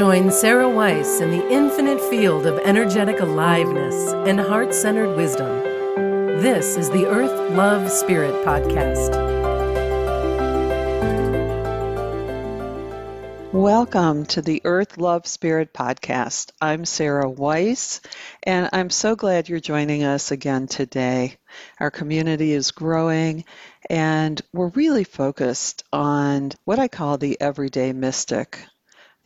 Join Sarah Weiss in the infinite field of energetic aliveness and heart centered wisdom. This is the Earth Love Spirit Podcast. Welcome to the Earth Love Spirit Podcast. I'm Sarah Weiss, and I'm so glad you're joining us again today. Our community is growing, and we're really focused on what I call the everyday mystic.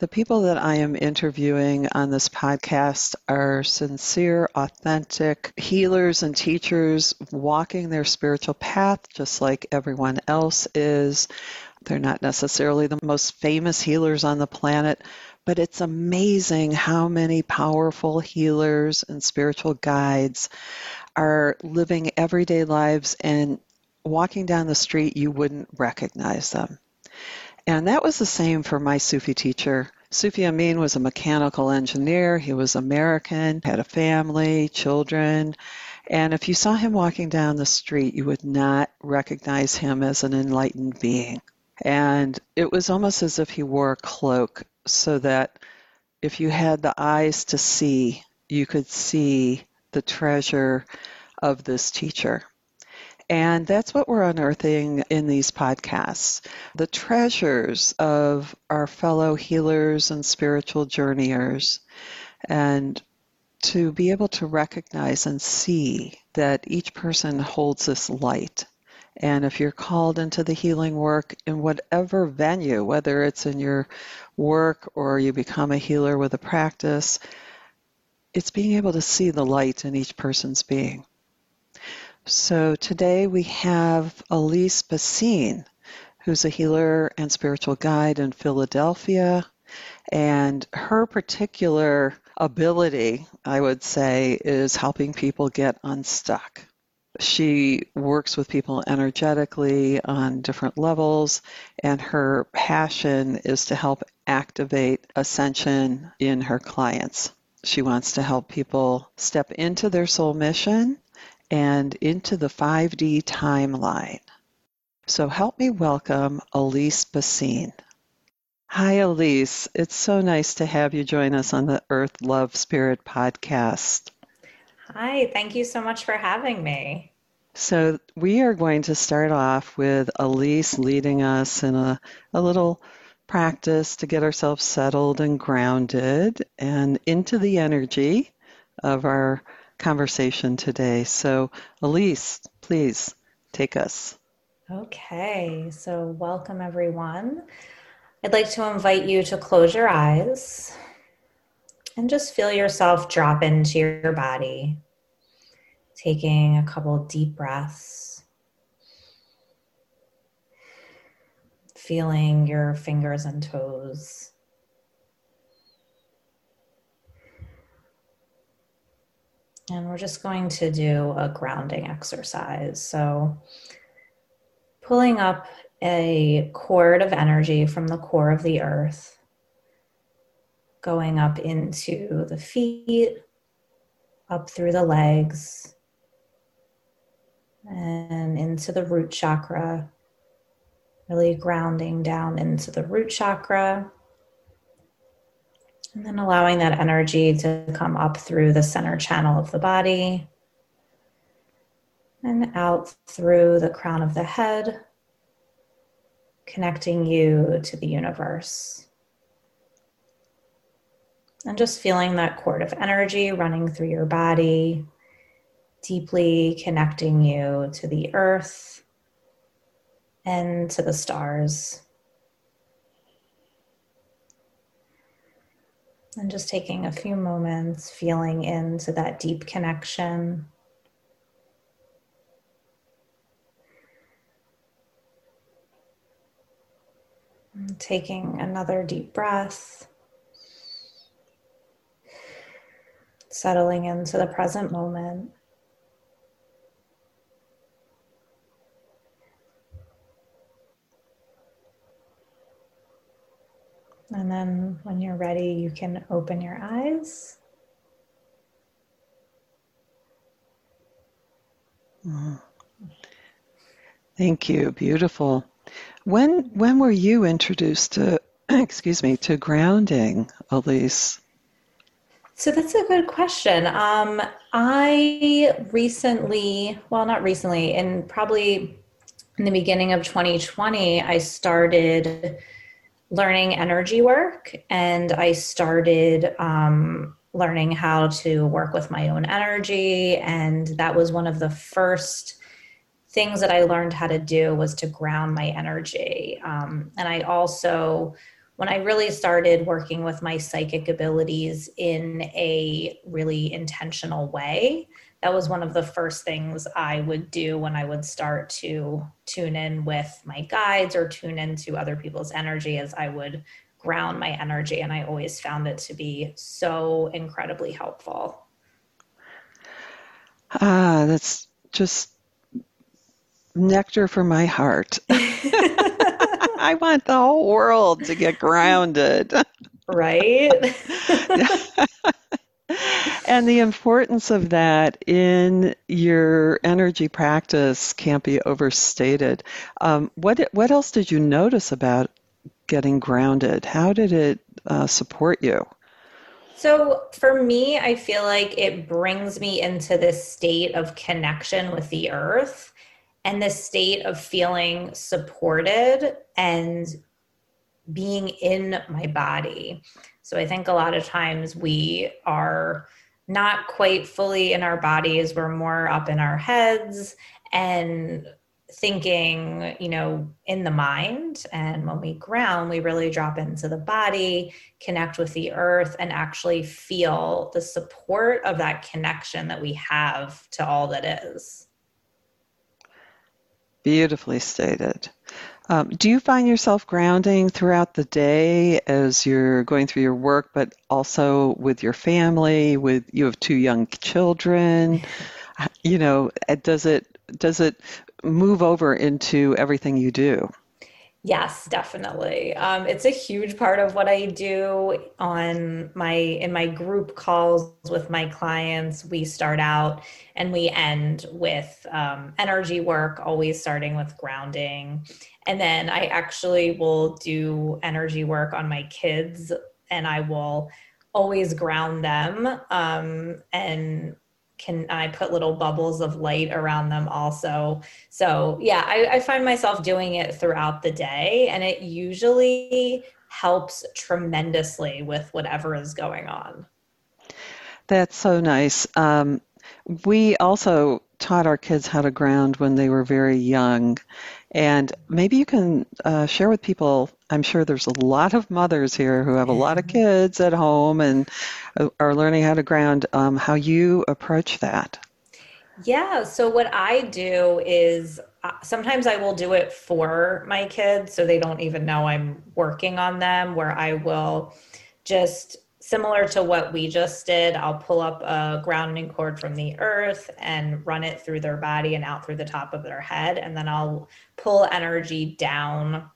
The people that I am interviewing on this podcast are sincere, authentic healers and teachers walking their spiritual path just like everyone else is. They're not necessarily the most famous healers on the planet, but it's amazing how many powerful healers and spiritual guides are living everyday lives and walking down the street, you wouldn't recognize them. And that was the same for my Sufi teacher. Sufi Amin was a mechanical engineer. He was American, had a family, children. And if you saw him walking down the street, you would not recognize him as an enlightened being. And it was almost as if he wore a cloak so that if you had the eyes to see, you could see the treasure of this teacher. And that's what we're unearthing in these podcasts the treasures of our fellow healers and spiritual journeyers. And to be able to recognize and see that each person holds this light. And if you're called into the healing work in whatever venue, whether it's in your work or you become a healer with a practice, it's being able to see the light in each person's being. So today we have Elise Basine, who's a healer and spiritual guide in Philadelphia. And her particular ability, I would say, is helping people get unstuck. She works with people energetically on different levels, and her passion is to help activate ascension in her clients. She wants to help people step into their soul mission and into the 5D timeline. So help me welcome Elise Basine. Hi, Elise. It's so nice to have you join us on the Earth Love Spirit podcast. Hi, thank you so much for having me. So, we are going to start off with Elise leading us in a, a little practice to get ourselves settled and grounded and into the energy of our conversation today. So, Elise, please take us. Okay, so welcome everyone. I'd like to invite you to close your eyes and just feel yourself drop into your body, taking a couple deep breaths, feeling your fingers and toes And we're just going to do a grounding exercise. So, pulling up a cord of energy from the core of the earth, going up into the feet, up through the legs, and into the root chakra, really grounding down into the root chakra and then allowing that energy to come up through the center channel of the body and out through the crown of the head, connecting you to the universe. And just feeling that cord of energy running through your body, deeply connecting you to the earth and to the stars. And just taking a few moments, feeling into that deep connection. Taking another deep breath. Settling into the present moment. And then when you're ready, you can open your eyes. Mm. Thank you. Beautiful. When when were you introduced to excuse me, to grounding, Elise? So that's a good question. Um, I recently, well, not recently, in probably in the beginning of 2020, I started learning energy work and I started um, learning how to work with my own energy. And that was one of the first things that I learned how to do was to ground my energy. Um, and I also, when I really started working with my psychic abilities in a really intentional way, that was one of the first things I would do when I would start to tune in with my guides or tune into other people's energy as I would ground my energy. And I always found it to be so incredibly helpful. Ah, that's just nectar for my heart. I want the whole world to get grounded. Right? and the importance of that in your energy practice can't be overstated. Um, what what else did you notice about getting grounded? How did it uh, support you? So for me, I feel like it brings me into this state of connection with the earth and this state of feeling supported and being in my body. So I think a lot of times we are not quite fully in our bodies, we're more up in our heads and thinking, you know, in the mind. And when we ground, we really drop into the body, connect with the earth, and actually feel the support of that connection that we have to all that is. Beautifully stated. Um, do you find yourself grounding throughout the day as you're going through your work, but also with your family? With you have two young children, you know, does it does it move over into everything you do? Yes, definitely. Um, it's a huge part of what I do on my in my group calls with my clients. We start out and we end with um, energy work, always starting with grounding, and then I actually will do energy work on my kids, and I will always ground them um, and can I put little bubbles of light around them also. So yeah, I, I find myself doing it throughout the day and it usually helps tremendously with whatever is going on. That's so nice. Um, we also taught our kids how to ground when they were very young. And maybe you can uh, share with people. I'm sure there's a lot of mothers here who have a lot of kids at home and uh, are learning how to ground, um, how you approach that. Yeah. So, what I do is uh, sometimes I will do it for my kids so they don't even know I'm working on them, where I will just similar to what we just did, I'll pull up a grounding cord from the earth and run it through their body and out through the top of their head. And then I'll pull energy down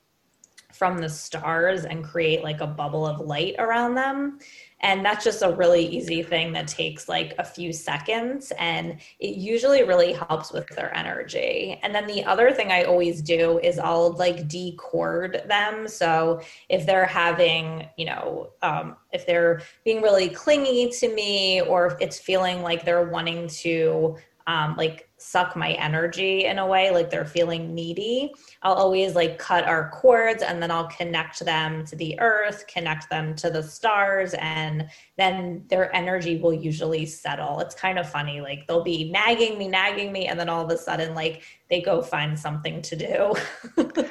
from the stars and create like a bubble of light around them. And that's just a really easy thing that takes like a few seconds. And it usually really helps with their energy. And then the other thing I always do is I'll like decord them. So if they're having, you know, um, if they're being really clingy to me or if it's feeling like they're wanting to um, like suck my energy in a way like they're feeling needy. I'll always like cut our cords and then i'll connect them to the earth connect them to the stars and then their energy will usually settle. It's kind of funny like they'll be nagging me nagging me and then all of a sudden like they go find something to do.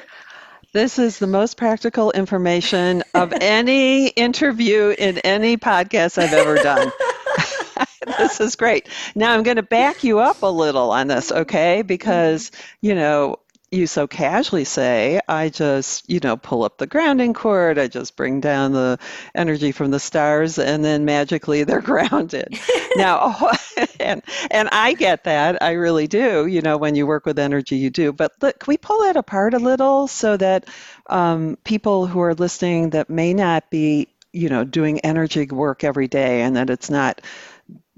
This is the most practical information of any interview in any podcast I've ever done. this is great. Now I'm going to back you up a little on this, okay? Because, you know, you so casually say, I just, you know, pull up the grounding cord, I just bring down the energy from the stars, and then magically they're grounded. now, and, and I get that, I really do. You know, when you work with energy, you do. But look, can we pull that apart a little so that um, people who are listening that may not be, you know, doing energy work every day and that it's not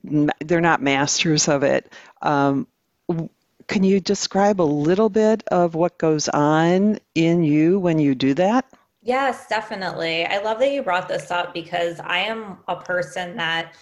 they're not masters of it. Um, can you describe a little bit of what goes on in you when you do that? Yes, definitely. I love that you brought this up because I am a person that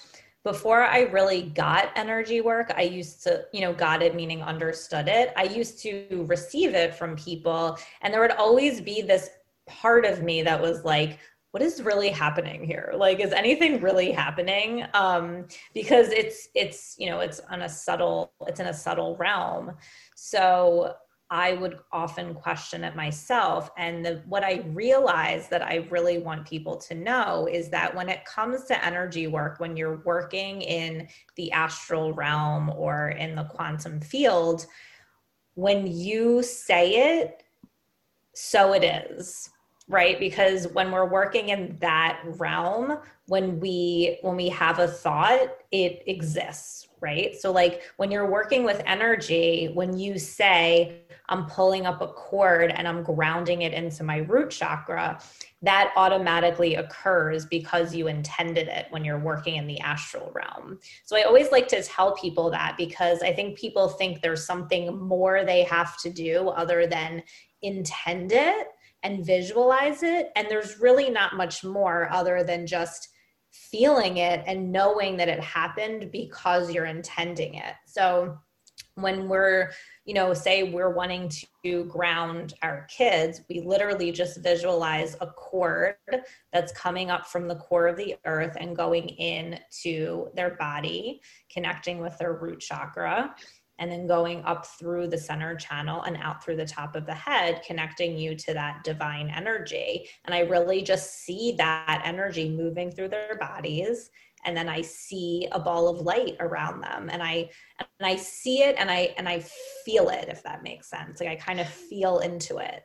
before I really got energy work, I used to, you know, got it meaning understood it. I used to receive it from people, and there would always be this part of me that was like, what is really happening here? Like is anything really happening? Um because it's it's you know it's on a subtle it's in a subtle realm. So I would often question it myself. And the, what I realize that I really want people to know is that when it comes to energy work, when you're working in the astral realm or in the quantum field, when you say it, so it is right? Because when we're working in that realm when we when we have a thought it exists right? So like when you're working with energy when you say I'm pulling up a cord and I'm grounding it into my root chakra, that automatically occurs because you intended it when you're working in the astral realm. So I always like to tell people that because I think people think there's something more they have to do other than intend it and visualize it. And there's really not much more other than just feeling it and knowing that it happened because you're intending it. So when we're you know say we're wanting to ground our kids we literally just visualize a cord that's coming up from the core of the earth and going in to their body connecting with their root chakra and then going up through the center channel and out through the top of the head, connecting you to that divine energy. And I really just see that energy moving through their bodies and then I see a ball of light around them and I and I see it and I and I feel it if that makes sense. Like I kind of feel into it.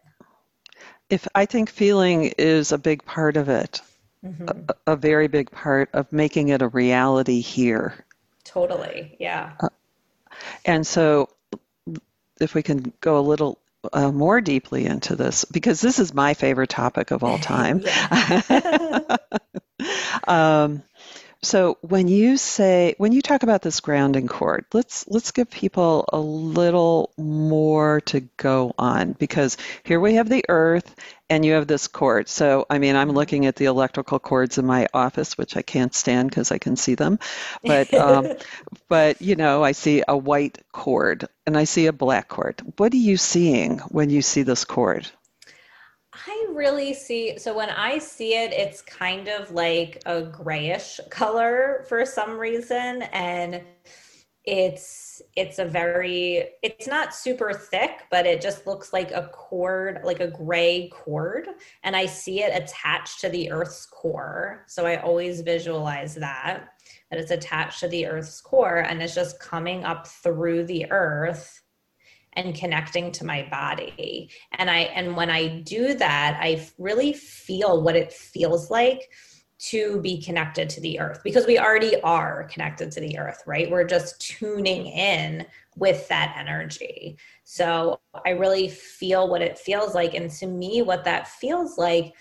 If I think feeling is a big part of it. Mm-hmm. A, a, very big part of making it a reality here. Totally. Yeah. Uh, and so if we can go a little uh, more deeply into this because this is my favorite topic of all time. um, so when you say when you talk about this grounding cord, let's let's give people a little more to go on because here we have the earth and you have this cord. So I mean I'm looking at the electrical cords in my office, which I can't stand because I can see them. But um, but you know I see a white cord and I see a black cord. What are you seeing when you see this cord? I really see. So when I see it, it's kind of like a grayish color for some reason, and it's it's a very it's not super thick but it just looks like a cord like a gray cord and i see it attached to the earth's core so i always visualize that that it's attached to the earth's core and it's just coming up through the earth and connecting to my body. And i and when i do that i really feel what it feels like to be connected to the earth because we already are connected to the earth right? We're just tuning in with that energy. So i really feel what it feels like. And to me what that feels like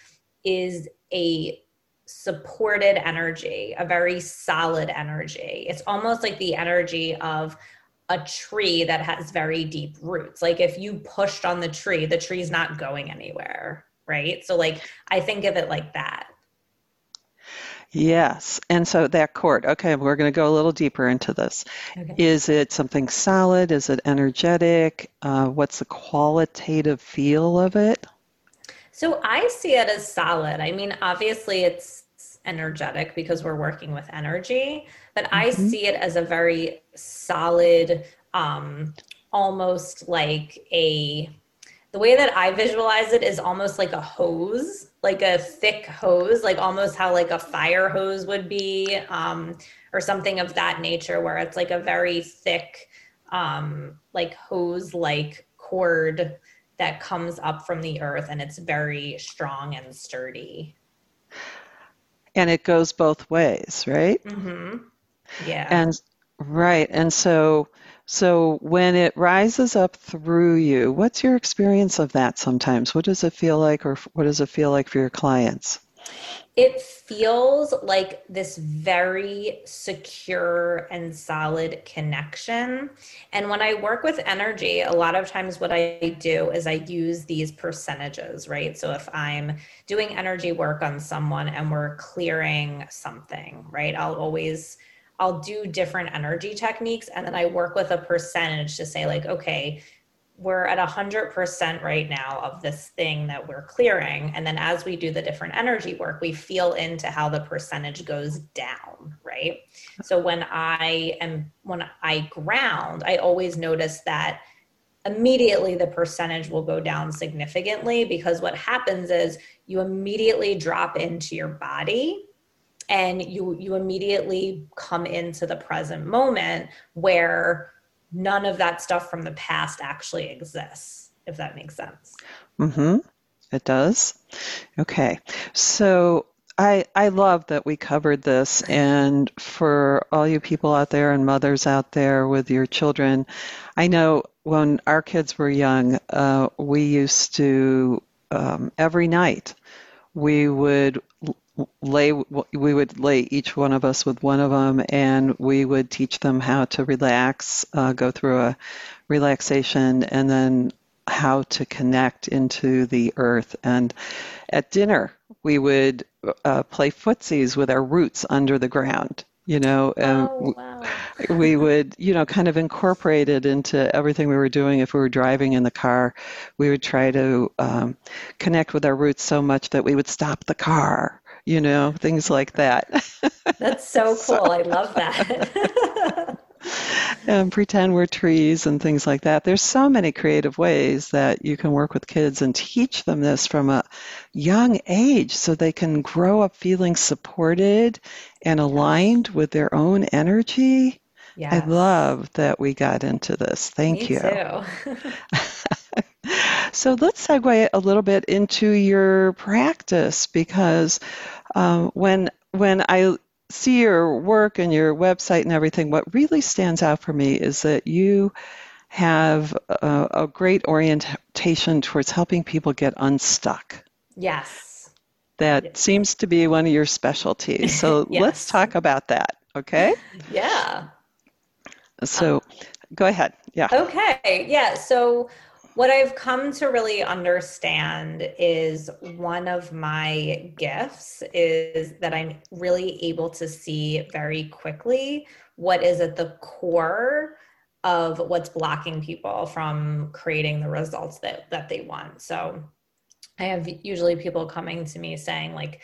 is a supported energy, a very solid energy. It's almost like the energy of a tree that has very deep roots. Like if you pushed on the tree, the tree's not going anywhere, right? So like I think of it like that. Yes. And so that cord, okay, we're going to go a little deeper into this. Okay. Is it something solid? Is it energetic? Uh, what's the qualitative feel of it? So I see it as solid. I mean, obviously it's energetic because we're working with energy, but mm-hmm. I see it as a very solid, um, almost like a the way that I visualize it is almost like a hose, like a thick hose, like almost how like a fire hose would be, um, or something of that nature, where it's like a very thick, um, like hose like cord that comes up from the earth and it's very strong and sturdy and it goes both ways, right? Mm-hmm. Yeah. And right, and so so when it rises up through you, what's your experience of that? Sometimes, what does it feel like, or what does it feel like for your clients? It feels like this very secure and solid connection. And when I work with energy, a lot of times what I do is I use these percentages, right? So if I'm doing energy work on someone and we're clearing something, right? I'll always I'll do different energy techniques and then I work with a percentage to say like okay, we're at 100% right now of this thing that we're clearing. And then as we do the different energy work we feel into how the percentage goes down right? So when i am when i ground i always notice that immediately the percentage will go down significantly because what happens is you immediately drop into your body and you you immediately come into the present moment where none of that stuff from the past actually exists, if that makes sense. Mm-hmm. It does. Okay. So I I love that we covered this and for all you people out there and mothers out there with your children, I know when our kids were young, uh, we used to um, every night we would lay we would lay each one of us with one of them and we would teach them how to relax uh, go through a relaxation and then how to connect into the earth and at dinner we would uh, play footsies with our roots under the ground you know oh, wow. we would you know kind of incorporate it into everything we were doing if we were driving in the car we would try to um, connect with our roots so much that we would stop the car you know, things like that. That's so cool. so, I love that. and pretend we're trees and things like that. There's so many creative ways that you can work with kids and teach them this from a young age so they can grow up feeling supported and aligned with their own energy. Yes. I love that we got into this. Thank Me you. Too. So let's segue a little bit into your practice because um, when when I see your work and your website and everything, what really stands out for me is that you have a, a great orientation towards helping people get unstuck. Yes. That yes. seems to be one of your specialties. So yes. let's talk about that, okay? Yeah. So go ahead. Yeah. Okay. Yeah. So what I've come to really understand is one of my gifts is that I'm really able to see very quickly what is at the core of what's blocking people from creating the results that that they want. So I have usually people coming to me saying like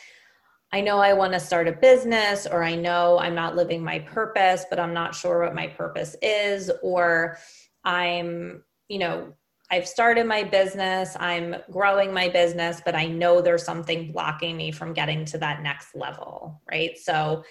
I know I want to start a business or I know I'm not living my purpose but I'm not sure what my purpose is or I'm you know I've started my business, I'm growing my business, but I know there's something blocking me from getting to that next level, right? So,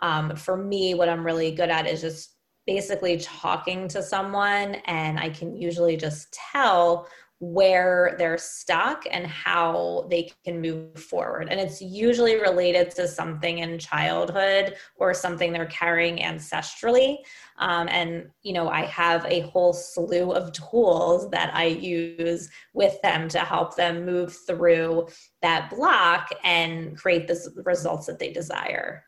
um, for me, what I'm really good at is just basically talking to someone, and I can usually just tell where they're stuck and how they can move forward. And it's usually related to something in childhood or something they're carrying ancestrally. Um, and, you know, I have a whole slew of tools that I use with them to help them move through that block and create the results that they desire.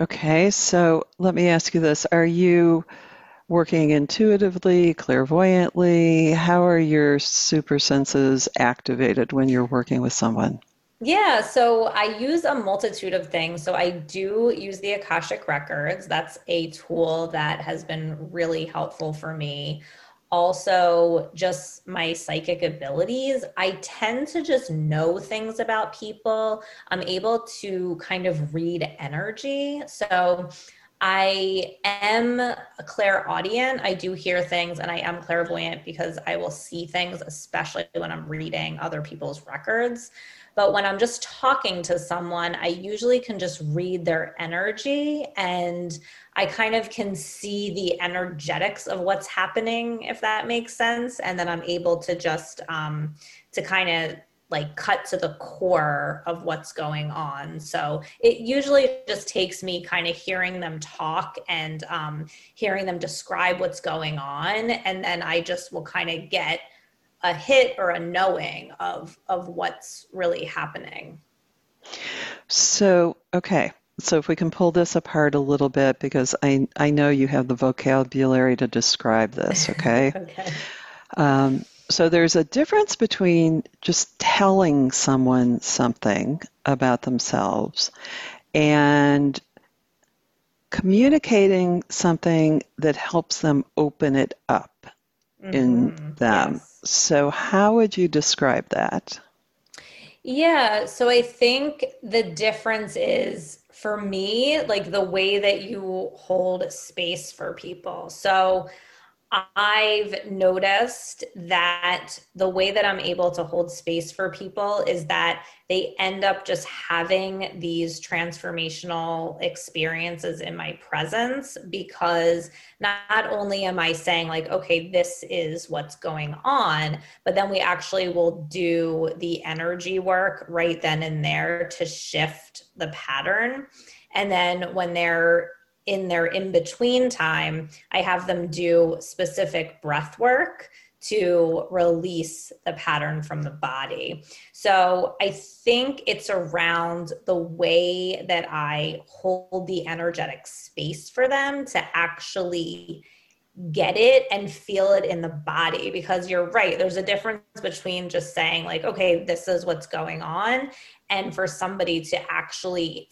Okay, so let me ask you this. Are you working intuitively, clairvoyantly? How are your super senses activated when you're working with someone? Yeah, so I use a multitude of things. So I do use the Akashic Records. That's a tool that has been really helpful for me. Also, just my psychic abilities. I tend to just know things about people. I'm able to kind of read energy. So I am a clairaudient. I do hear things and I am clairvoyant because I will see things, especially when I'm reading other people's records. But when I'm just talking to someone, I usually can just read their energy and I kind of can see the energetics of what's happening, if that makes sense. And then I'm able to just um, to kind of like cut to the core of what's going on. So it usually just takes me kind of hearing them talk and um, hearing them describe what's going on. And then I just will kind of get a hit or a knowing of, of what's really happening. So, okay. So if we can pull this apart a little bit, because I, I know you have the vocabulary to describe this, okay? okay. Um, so there's a difference between just telling someone something about themselves and communicating something that helps them open it up in Mhm. them. Yes. So how would you describe that? Yeah, so I think the difference is for me, like the way that you hold space for people. So I've noticed that the way that I'm able to hold space for people is that they end up just having these transformational experiences in my presence because not only am I saying, like, okay, this is what's going on, but then we actually will do the energy work right then and there to shift the pattern. And then when they're in their in between time, I have them do specific breath work to release the pattern from the body. So I think it's around the way that I hold the energetic space for them to actually get it and feel it in the body because you're right there's a difference between just saying like okay this is what's going on and for somebody to actually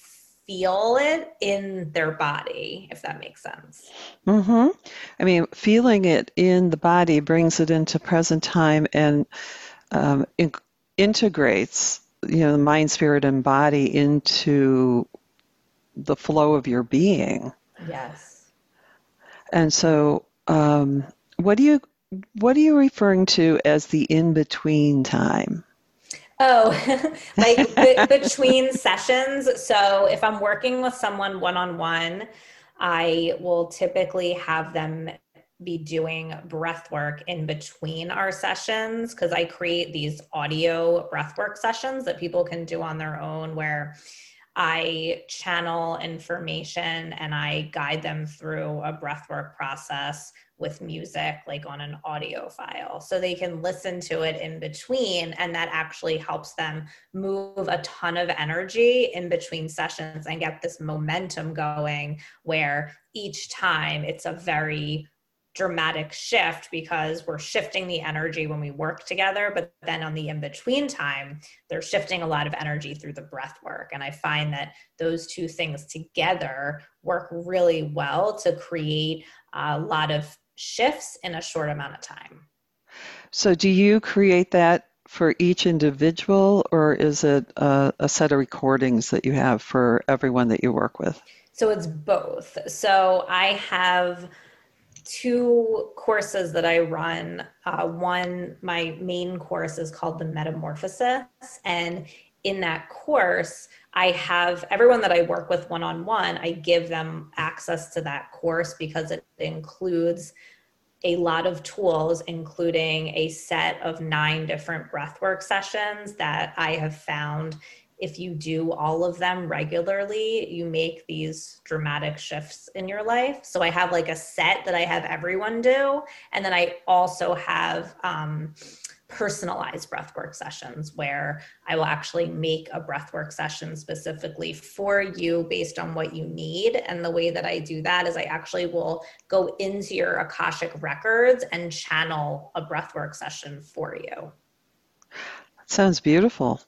feel it in their body, if that makes sense. Mm-hmm. I mean, feeling it in the body brings it into present time and um, in- integrates, you know, the mind, spirit, and body into the flow of your being. Yes. And so, um, what do you what are you referring to as the in between time? Oh, like be- between sessions. So if I'm working with someone one on one, I will typically have them be doing breath work in between our sessions because I create these audio breath work sessions that people can do on their own where I channel information and I guide them through a breathwork process with music, like on an audio file. So they can listen to it in between, and that actually helps them move a ton of energy in between sessions and get this momentum going where each time it's a very dramatic shift because we're shifting the energy when we work together but then on the in between time they're shifting a lot of energy through the breath work. And i find that those two things together work really well to create a lot of shifts in a short amount of time. So, do you create that for each individual, or is it a, a set of recordings that you have for everyone that you work with? so it's both. So i have two courses that I run. Uh, one, my main course is called the Metamorphosis. And in that course, I have everyone that I work with one on one, I give them access to that course because it includes a lot of tools, including a set of nine different breathwork sessions that I have found if you do all of them regularly, you make these dramatic shifts in your life. So I have like a set that I have everyone do. And then I also have um, personalized breathwork sessions where I will actually make a breathwork session specifically for you based on what you need. And the way that I do that is I actually will go into your Akashic records and channel a breathwork session for you. That sounds beautiful.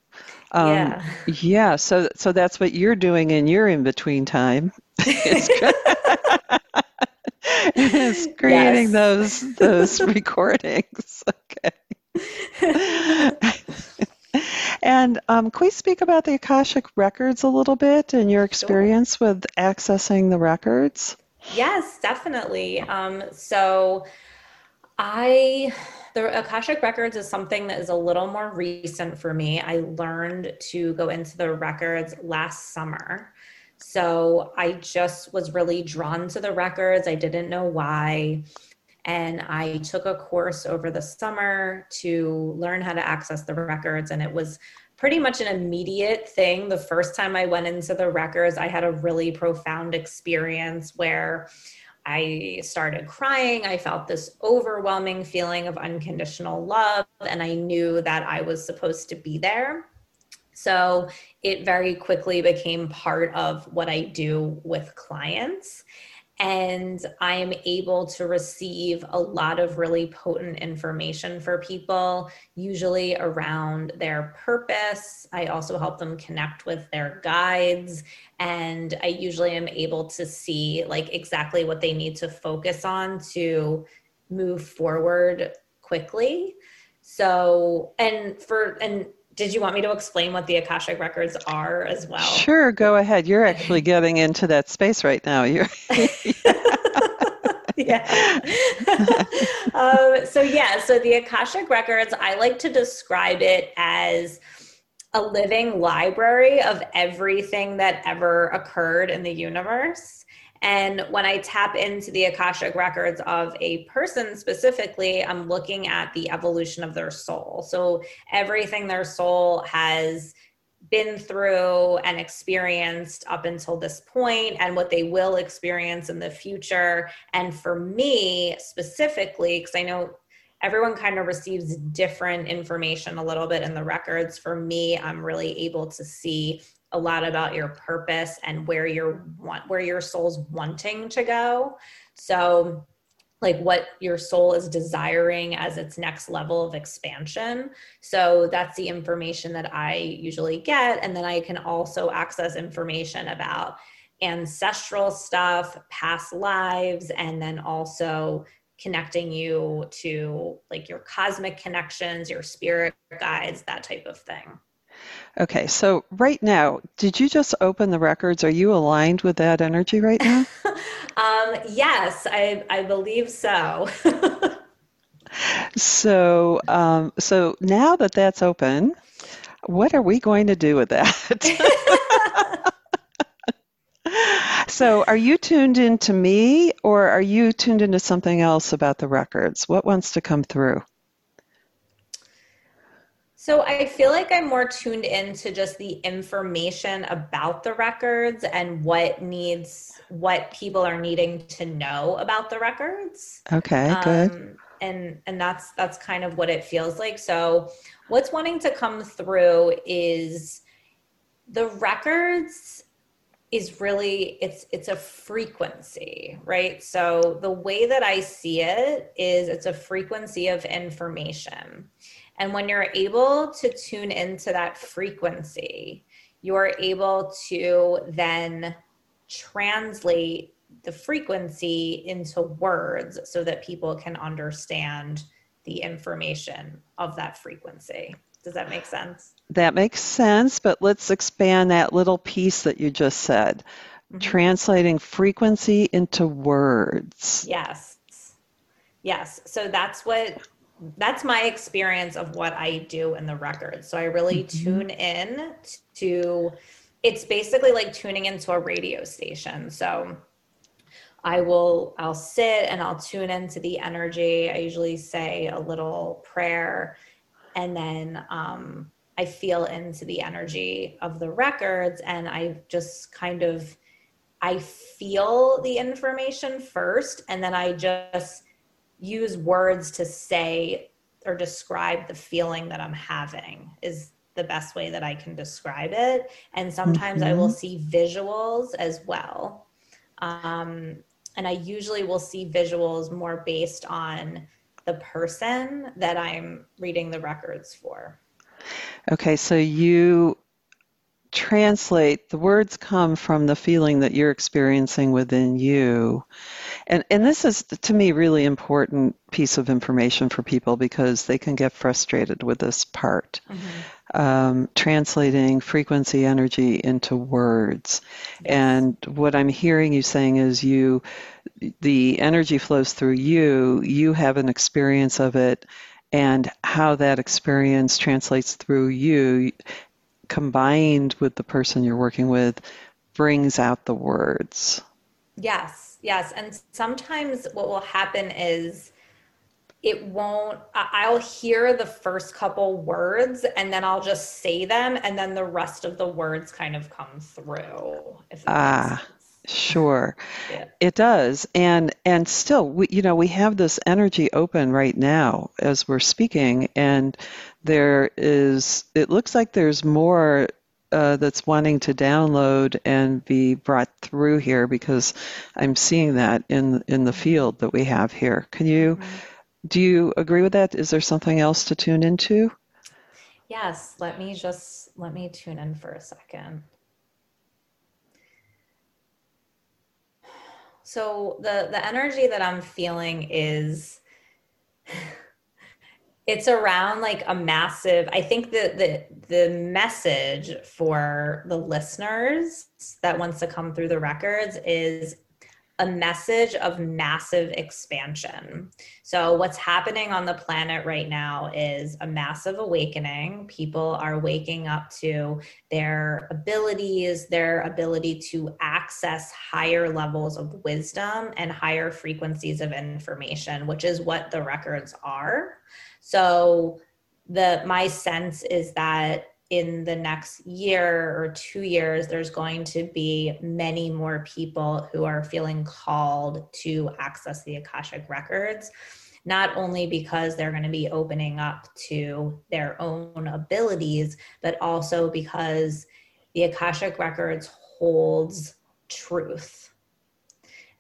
Um, yeah. Yeah, so so that's what you're doing in your in between time. It's, it's creating Yes. those those recordings. Okay. And um, can we speak about the Akashic records a little bit and your experience with accessing the records? Yes, definitely. Um, so I, the Akashic Records is something that is a little more recent for me. I learned to go into the records last summer. So I just was really drawn to the records. I didn't know why. And I took a course over the summer to learn how to access the records. And it was pretty much an immediate thing. The first time I went into the records, I had a really profound experience where I started crying. I felt this overwhelming feeling of unconditional love, and I knew that I was supposed to be there. So it very quickly became part of what I do with clients and I'm able to receive a lot of really potent information for people, usually around their purpose. I also help them connect with their guides, and I usually am able to see like exactly what they need to focus on to move forward quickly. So, and for and did you want me to explain what the Akashic records are as well? Sure, go ahead. You're actually getting into that space right now. You're yeah. um, so yeah, so the Akashic records, I like to describe it as a living library of everything that ever occurred in the universe. And when I tap into the Akashic records of a person specifically, I'm looking at the evolution of their soul. So everything their soul has been through and experienced up until this point and what they will experience in the future. And for me specifically, because I know everyone kind of receives different information a little bit in the records. For me, I'm really able to see a lot about your purpose and where you're want where your soul's wanting to go. So like what your soul is desiring as its next level of expansion. So that's the information that I usually get. And then I can also access information about ancestral stuff, past lives, and then also connecting you to like your cosmic connections, your spirit guides, that type of thing. Okay, so right now, did you just open the records? Are you aligned with that energy right now? um, yes, I, I believe so. so, um, so now that that's open, what are we going to do with that? so, are you tuned into me, or are you tuned into something else about the records? What wants to come through? So I feel like I'm more tuned into just the information about the records and what needs what people are needing to know about the records. Okay, um, good. And and that's that's kind of what it feels like. So what's wanting to come through is the records is really it's it's a frequency right so the way that i see it is it's a frequency of information and when you're able to tune into that frequency, you're able to then translate the frequency into words so that people can understand the information of that frequency. Does that make sense? That makes sense, but let's expand that little piece that you just said. Mm-hmm. Translating frequency into words. Yes. Yes. So that's what that's my experience of what I do in the records. So I really mm-hmm. tune in to it's basically like tuning into a radio station. So I will I'll sit and I'll tune into the energy. I usually say a little prayer and then um, I feel into the energy of the records and I just kind of I feel the information first and then I just use words to say or describe the feeling that I'm having is the best way that I can describe it. And sometimes mm-hmm. I will mm-hmm. see visuals as well. Um, and I usually will see visuals more based on the person that I'm reading the records for. Okay, so you translate the words come from the feeling that you're experiencing within you. And and this is to me really important piece of information for people because they can get frustrated with this part. Mm-hmm. um, translating frequency energy into words. Yes. and what i'm hearing you saying is you the energy flows through you. You have an experience of it and how that experience translates through you combined with the person you're working with brings out the words. Yes, yes. And sometimes what will happen is it won't, I'll hear the first couple words and then I'll just say them and then the rest of the words kind of come through. ah, Sure. Yeah. It does. And and still we you know, we have this energy open right now as we're speaking and there is it looks like there's more uh, that's wanting to download and be brought through here because I'm seeing that in in the field that we have here. Can you mm-hmm. do you agree with that? Is there something else to tune into? Yes, let me just let me tune in for a second. So the the energy that I'm feeling is it's around like a massive i think the the the message for the listeners that wants to come through the records is a message of massive expansion. So, what's happening on the planet right now is a massive awakening. People are waking up to their abilities, their ability to access higher levels of wisdom and higher frequencies of information, which is what the records are. So, the my sense is that in the next year or two years, there's going to be many more people who are feeling called to access the Akashic records, not only because they're going to be opening up to their own abilities, but also because the Akashic records holds truth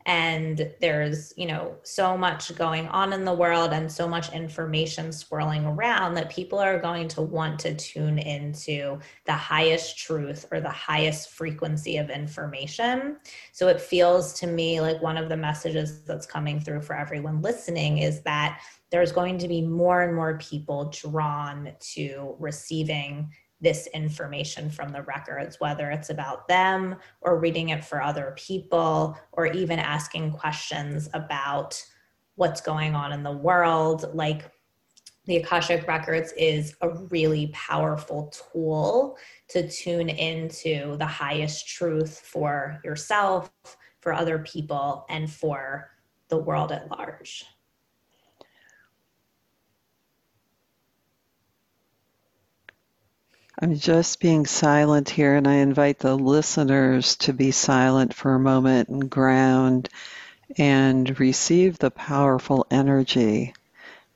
and there's you know so much going on in the world and so much information swirling around that people are going to want to tune into the highest truth or the highest frequency of information. So it feels to me like one of the messages that's coming through for everyone listening is that there's going to be more and more people drawn to receiving this information from the records, whether it's about them or reading it for other people or even asking questions about what's going on in the world. Like the Akashic Records is a really powerful tool to tune into the highest truth for yourself, for other people, and for the world at large. I'm just being silent here, and I invite the listeners to be silent for a moment and ground and receive the powerful energy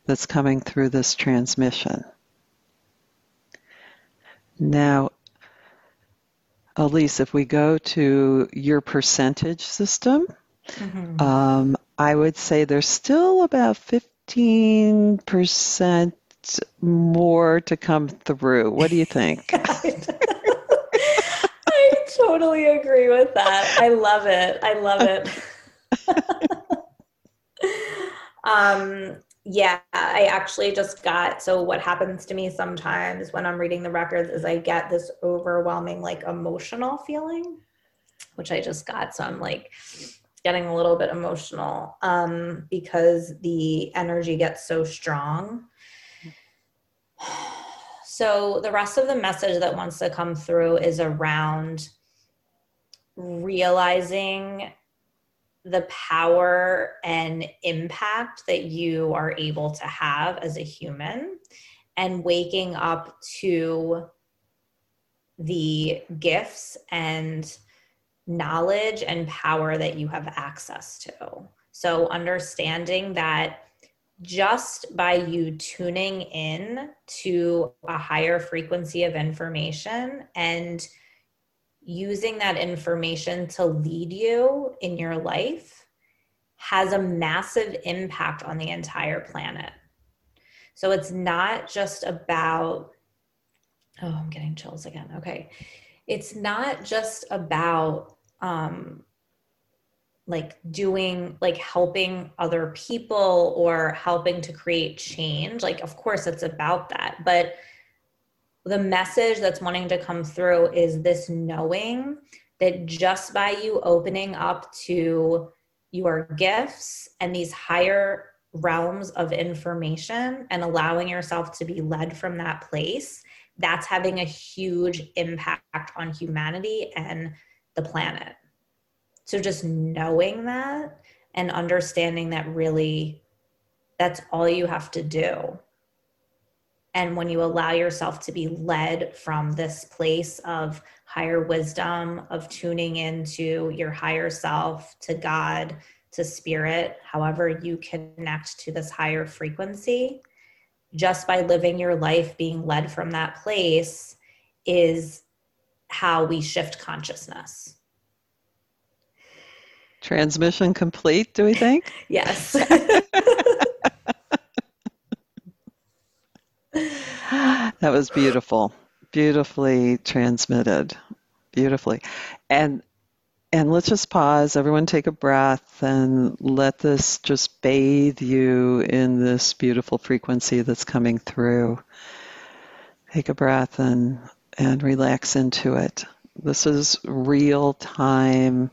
that's coming through this transmission. Now, Elise, if we go to your percentage system, mm-hmm. um, I would say there's still about 15% more to come through. What do you think? I totally agree with that. I love it. I love it. um, yeah, I actually just got so what happens to me sometimes when I'm reading the records is I get this overwhelming like emotional feeling, which I just got. So I'm like getting a little bit emotional um, because the energy gets so strong so the rest of the message that wants to come through is around realizing the power and impact that you are able to have as a human and waking up to the gifts and knowledge and power that you have access to. So, understanding that just by you tuning in to a higher frequency of information and using that information to lead you in your life has a massive impact on the entire planet. So it's not just about, oh, I'm getting chills again. Okay. It's not just about um, like doing like helping other people or helping to create change like of course it's about that. But the message that's wanting to come through is this knowing that just by you opening up to your gifts and these higher realms of information and allowing yourself to be led from that place that's having a huge impact on humanity and the planet so just knowing that and understanding that really that's all you have to do. And when you allow yourself to be led from this place of higher wisdom, of tuning into your higher self, to God, to spirit, however you connect to this higher frequency, just by living your life being led from that place is how we shift consciousness. Transmission complete, do we think? yes. that was beautiful. Beautifully transmitted. Beautifully. And and let's just pause. Everyone take a breath and let this just bathe you in this beautiful frequency that's coming through. Take a breath and and relax into it. This is real time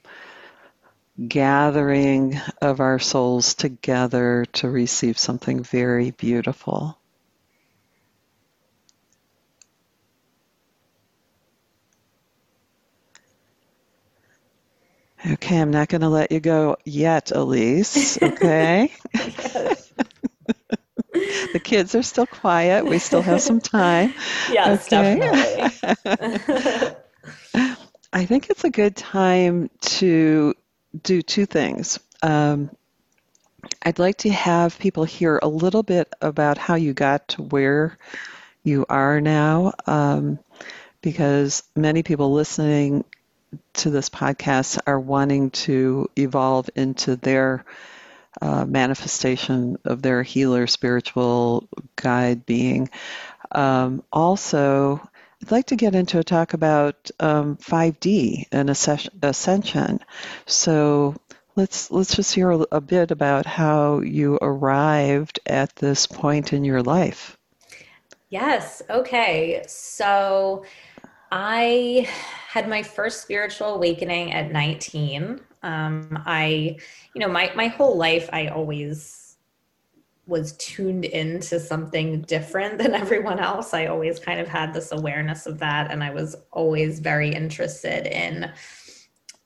gathering of our souls together to receive something very beautiful. Okay, I'm not going to let you go yet, Elise. Okay. the kids are still quiet. We still have some time. Yes, okay. definitely. I think it's a good time to do two things. Um, I'd like to have people hear a little bit about how you got to where you are now, um, because many people listening to this podcast are wanting to evolve into their uh, manifestation of their healer, spiritual guide being. Um, also, I'd like to get into a talk about um, 5D and ascension. So let's let's just hear a, a bit about how you arrived at this point in your life. Yes. Okay. So I had my first spiritual awakening at 19. Um, I, you know, my, my whole life, I always was tuned into something different than everyone else. I always kind of had this awareness of that. And I was always very interested in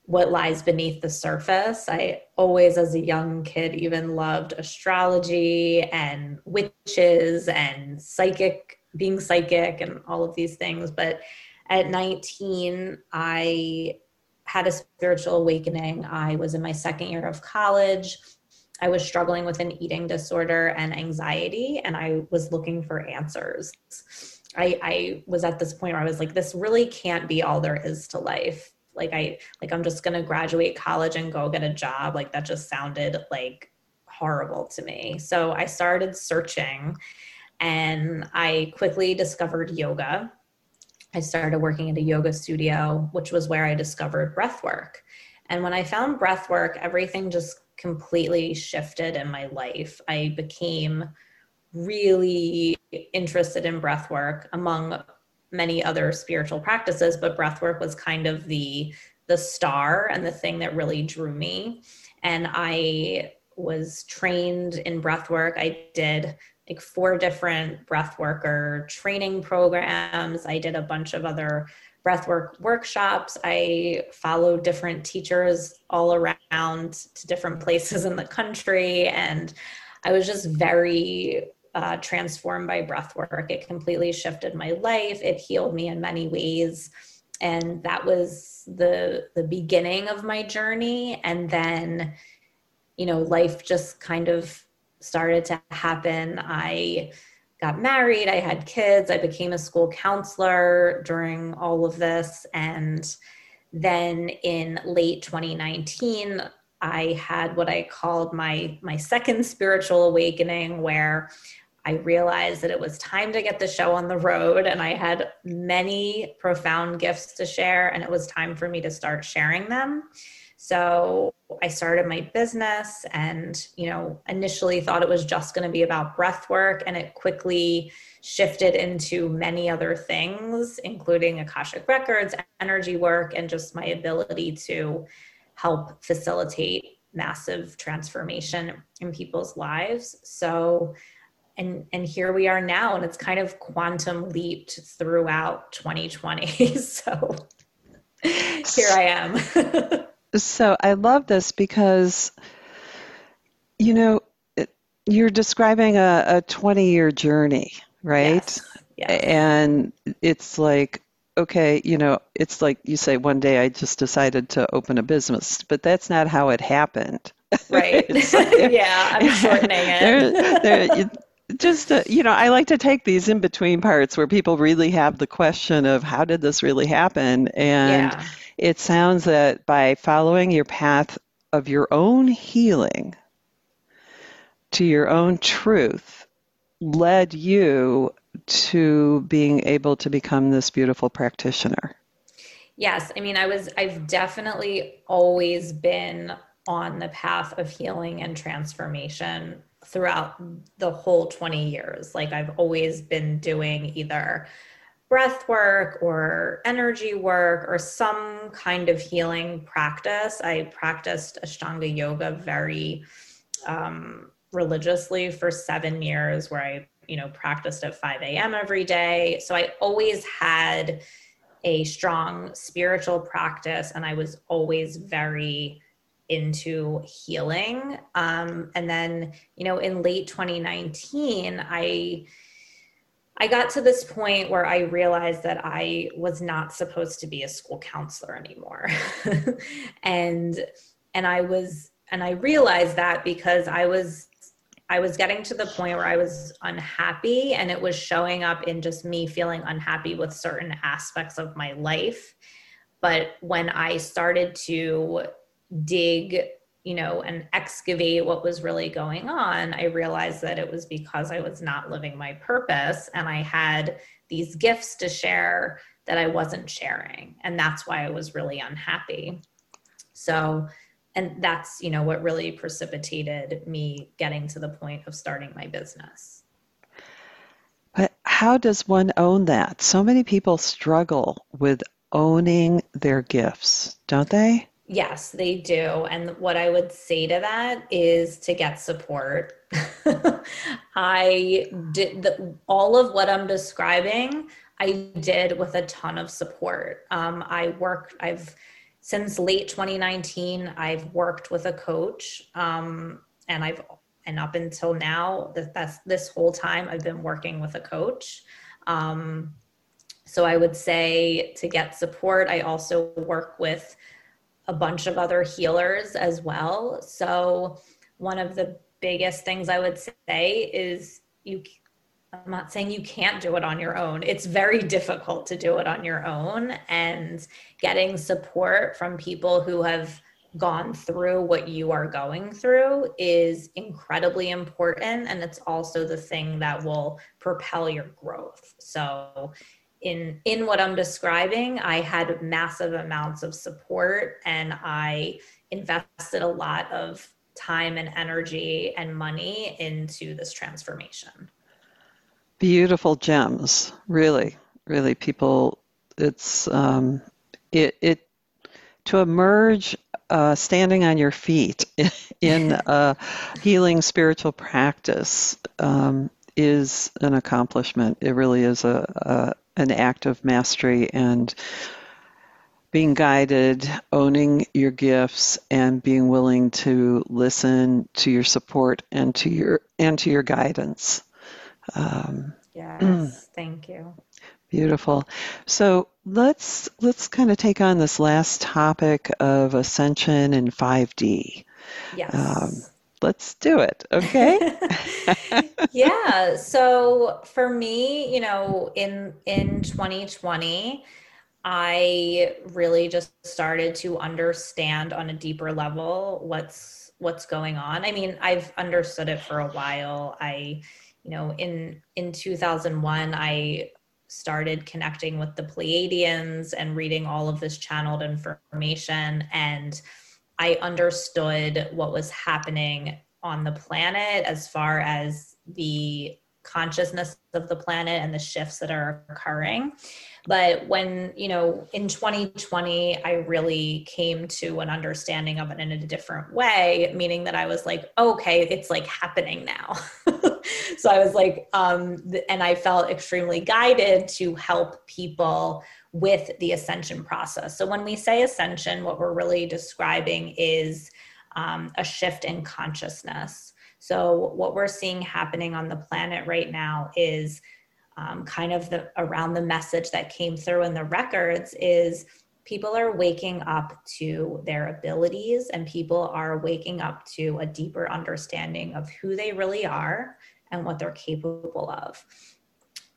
what lies beneath the surface. I always, as a young kid, even loved astrology and witches and psychic, being psychic and all of these things. But at 19, I had a spiritual awakening. I was in my second year of college. I was struggling with an eating disorder and anxiety, and I was looking for answers. I, I was at this point where I was like, this really can't be all there is to life. Like I like I'm just gonna graduate college and go get a job. Like that just sounded like horrible to me. So I started searching and I quickly discovered yoga I started working at a yoga studio, which was where I discovered breath work. And when I found breath work, everything just completely shifted in my life. I became really interested in breath work among many other spiritual practices, but breath work was kind of the the star and the thing that really drew me. And I was trained in breath work. I did like four different breath worker training programs. I did a bunch of other breathwork workshops. I followed different teachers all around to different places in the country. And I was just very uh, transformed by breathwork. It completely shifted my life. It healed me in many ways. And that was the the beginning of my journey. And then, you know, life just kind of started to happen. I got married, I had kids, I became a school counselor during all of this. And then in late 2019, I had what I called my my second spiritual awakening where I realized that it was time to get the show on the road and I had many profound gifts to share and it was time for me to start sharing them. So I started my business and, you know, initially thought it was just going to be about breath work and it quickly shifted into many other things, including Akashic Records, energy work, and just my ability to help facilitate massive transformation in people's lives. So, and and here we are now and it's kind of quantum leaped throughout 2020 so here i am So I love this because, you know, you're describing a, a 20 year journey, right? Yes. Yes. And it's like, okay, you know, it's like you say, one day I just decided to open a business, but that's not how it happened. Right. Like- yeah, I'm shortening it. There- there- just uh, you know, I like to take these in between parts where people really have the question of how did this really happen, and yeah. it sounds that by following your path of your own healing to your own truth led you to being able to become this beautiful practitioner. Yes, I mean, I was, I've definitely always been on the path of healing and transformation throughout the whole 20 years. Like, I've always been doing either breath work or energy work or some kind of healing practice. I practiced Ashtanga yoga very um, religiously for seven years, where I, you know, practiced at 5 a.m. every day. So I always had a strong spiritual practice and I was always very into healing. Um, and then, you know, in late 2019, I I got to this point where I realized that I was not supposed to be a school counselor anymore. and and I was and I realized that because I was I was getting to the point where I was unhappy and it was showing up in just me feeling unhappy with certain aspects of my life. But when I started to dig, you know, and excavate what was really going on, I realized that it was because I was not living my purpose and I had these gifts to share that I wasn't sharing. And that's why I was really unhappy. So, and that's you know what really precipitated me getting to the point of starting my business But how does one own that? So many people struggle with owning their gifts, don't they? Yes they do. And what i would say to that is to get support. I did the, all of what i'm describing i did with a ton of support. Um, i worked i've since late 2019 i've worked with a coach um, and i've and up until now that that's this whole time i've been working with a coach. Um, so i would say to get support i also work with a bunch of other healers as well so one of the biggest things i would say is you I'm not saying you can't do it on your own. It's very difficult to do it on your own. And getting support from people who have gone through what you are going through is incredibly important. And it's also the thing that will propel your growth. So, in, in what I'm describing, I had massive amounts of support and I invested a lot of time and energy and money into this transformation. Beautiful gems, really, really. People, it's um, it it to emerge uh, standing on your feet in a healing spiritual practice um, is an accomplishment. It really is a, a an act of mastery and being guided, owning your gifts, and being willing to listen to your support and to your and to your guidance. Um, Yes, thank you. Beautiful. So let's let's kind of take on this last topic of ascension and 5D. Yes. Um, let's do it, okay? yeah. So for me, you know, in in 2020, I really just started to understand on a deeper level what's what's going on. I mean, I've understood it for a while. I, you know, in in 2001, I started connecting with the Pleiadians and reading all of this channeled information and I understood what was happening on the planet as far as the consciousness of the planet and the shifts that are occurring. But when, you know, in 2020, I really came to an understanding of it in a different way, meaning that I was like, okay, it's like happening now. so I was like, um, and I felt extremely guided to help people with the ascension process. So when we say ascension, what we're really describing is um, a shift in consciousness. So what we're seeing happening on the planet right now is um, kind of the around the message that came through in the records is people are waking up to their abilities and people are waking up to a deeper understanding of who they really are and what they're capable of.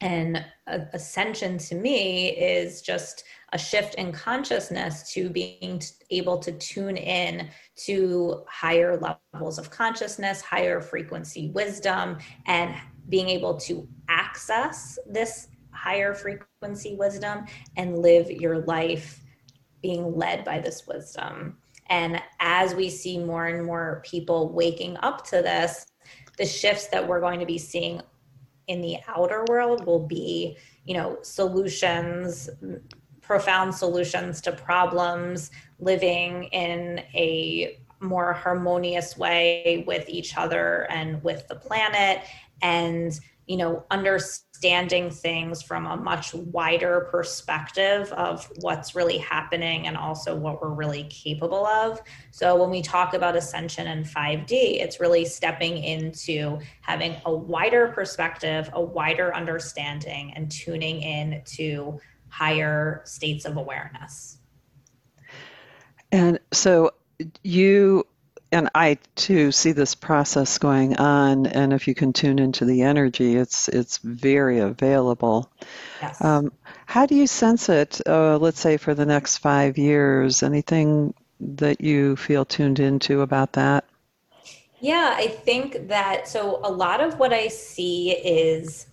And ascension to me is just a shift in consciousness to being able to tune in to higher levels of consciousness, higher frequency wisdom, and being able to access this higher frequency wisdom and live your life being led by this wisdom. And as we see more and more people waking up to this, the shifts that we're going to be seeing in the outer world will be, you know, solutions, profound solutions to problems, living in a more harmonious way with each other and with the planet. And you know understanding things from a much wider perspective of what's really happening and also what we're really capable of. So when we talk about ascension and 5d it's really stepping into having a wider perspective a wider understanding and tuning in to higher states of awareness. And so you and I too see this process going on, and if you can tune into the energy, it's it's very available. Yes. Um, how do you sense it? Uh, let's say for the next five years, anything that you feel tuned into about that? Yeah, I think that so. A lot of what I see is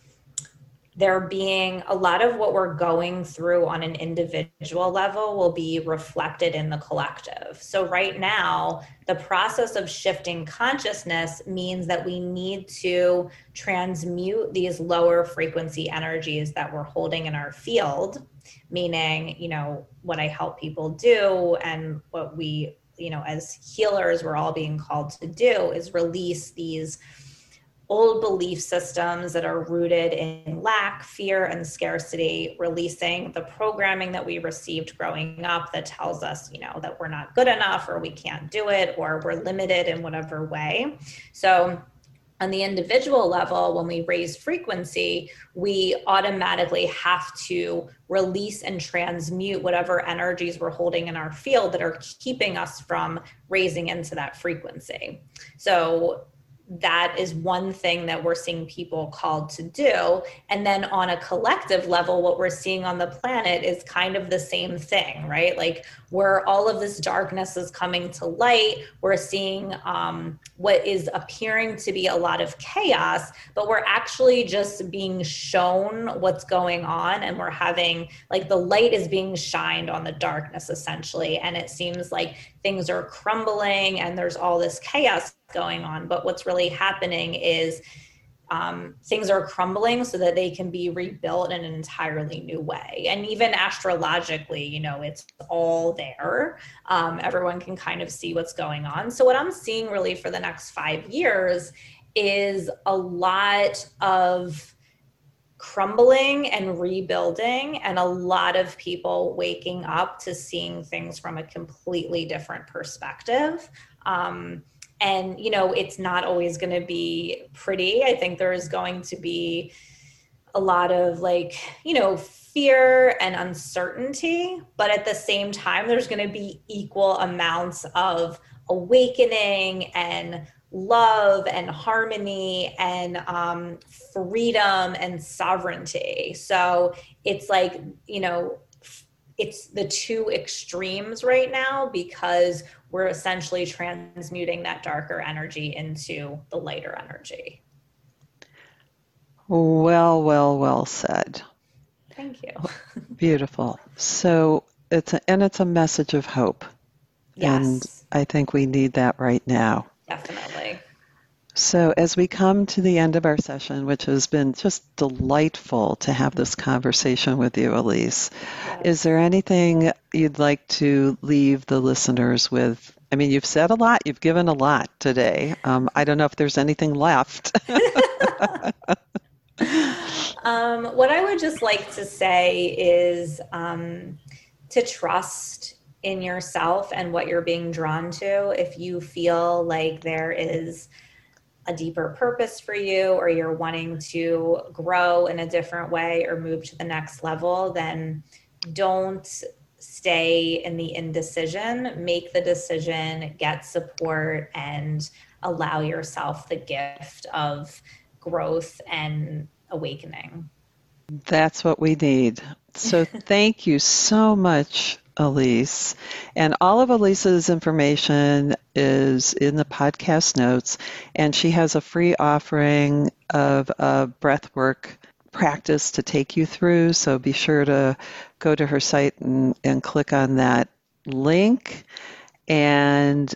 there being a lot of what we're going through on an individual level will be reflected in the collective. So, right now, the process of shifting consciousness means that we need to transmute these lower frequency energies that we're holding in our field, meaning, you know, what I help people do and what we, you know, as healers, we're all being called to do is release these old belief systems that are rooted in lack, fear, and scarcity, releasing the programming that we received growing up that tells us, you know, that we're not good enough or we can't do it or we're limited in whatever way. So, on the individual level, when we raise frequency, we automatically have to release and transmute whatever energies we're holding in our field that are keeping us from raising into that frequency. So, that is one thing that we're seeing people called to do. And then on a collective level, what we're seeing on the planet is kind of the same thing, right? Like where all of this darkness is coming to light, we're seeing um, what is appearing to be a lot of chaos, but we're actually just being shown what's going on. And we're having like the light is being shined on the darkness essentially. And it seems like things are crumbling and there's all this chaos going on. But what's really happening is um, things are crumbling so that they can be rebuilt in an entirely new way. And even astrologically, you know, it's all there. Um, everyone can kind of see what's going on. So, what I'm seeing really for the next five years is a lot of crumbling and rebuilding and a lot of people waking up to seeing things from a completely different perspective um, and you know it's not always going to be pretty i think there is going to be a lot of like you know fear and uncertainty but at the same time there's going to be equal amounts of awakening and love and harmony and um, freedom and sovereignty. So it's like, you know, it's the two extremes right now because we're essentially transmuting that darker energy into the lighter energy. Well, well, well said. Thank you. Beautiful. So it's a, and it's a message of hope. Yes. And I think we need that right now. Definitely. So, as we come to the end of our session, which has been just delightful to have this conversation with you, Elise, yes. is there anything you'd like to leave the listeners with? I mean, you've said a lot, you've given a lot today. Um, I don't know if there's anything left. um, what I would just like to say is um, to trust in yourself and what you're being drawn to. If you feel like there is a deeper purpose for you or you're wanting to grow in a different way or move to the next level, then don't stay in the indecision. Make the decision, get support, and allow yourself the gift of growth and awakening. That's what we need. So thank you so much, Elise. And all of Elise's information is in the podcast notes, and she has a free offering of a breathwork practice to take you through. So be sure to go to her site and, and click on that link. And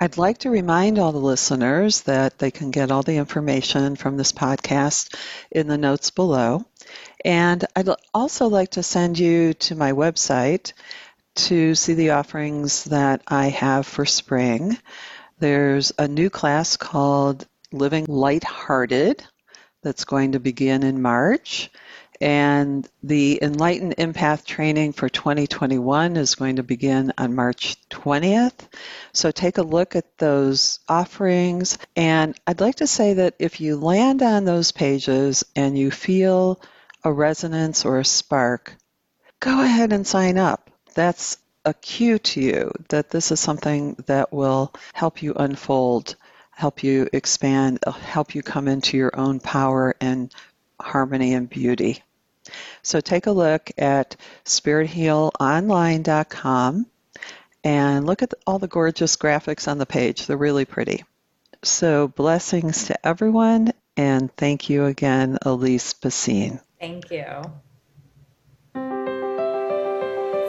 I'd like to remind all the listeners that they can get all the information from this podcast in the notes below. And I'd also like to send you to my website to see the offerings that I have for spring. There's a new class called Living Lighthearted that's going to begin in March. And the Enlightened Empath training for 2021 is going to begin on March 20th. So take a look at those offerings. And I'd like to say that if you land on those pages and you feel a resonance or a spark, go ahead and sign up. That's a cue to you that this is something that will help you unfold, help you expand, help you come into your own power and harmony and beauty. So take a look at spirithealonline.com and look at all the gorgeous graphics on the page. They're really pretty. So blessings to everyone and thank you again, Elise Basine. Thank you.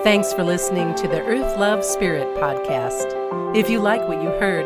Thanks for listening to the Earth Love Spirit podcast. If you like what you heard,